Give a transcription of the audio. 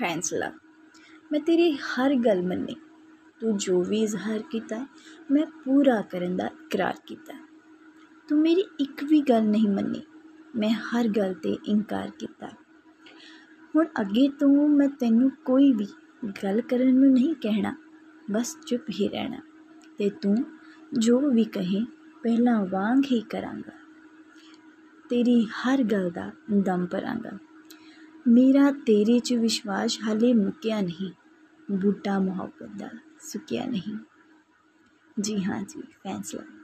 ਫੈਸਲਾ ਮੈਂ ਤੇਰੀ ਹਰ ਗੱਲ ਮੰਨੀ। ਤੂੰ ਜੋ ਵੀ ਇਜ਼ਹਾਰ ਕੀਤਾ, ਮੈਂ ਪੂਰਾ ਕਰਨ ਦਾ ਇਕਰਾਰ ਕੀਤਾ। ਤੂੰ ਮੇਰੀ ਇੱਕ ਵੀ ਗੱਲ ਨਹੀਂ ਮੰਨੀ। ਮੈਂ ਹਰ ਗੱਲ ਤੇ ਇਨਕਾਰ ਕੀਤਾ। ਹੁਣ ਅੱਗੇ ਤੋਂ ਮੈਂ ਤੈਨੂੰ ਕੋਈ ਵੀ ਗੱਲ ਕਰਨ ਨੂੰ ਨਹੀਂ ਕਹਿਣਾ। ਬਸ ਚੁੱਪ ਹੀ ਰਹਿਣਾ। ਤੇ ਤੂੰ ਜੋ ਵੀ ਕਹੇ, ਪਹਿਲਾਂ ਵਾਂਗ ਹੀ ਕਰਾਂਗਾ। ਤੇਰੀ ਹਰ ਗੱਲ ਦਾ ਦਮ ਭਰਾਂਗਾ। ਮੇਰਾ ਤੇਰੇ 'ਚ ਵਿਸ਼ਵਾਸ ਹਾਲੇ ਮੁੱਕਿਆ ਨਹੀਂ। ਬੂਟਾ ਮੁਹੱਬਤ ਦਾ ਸੁੱਕਿਆ ਨਹੀਂ। ਜੀ ਹਾਂ ਜੀ, ਫੈਸਲਾ।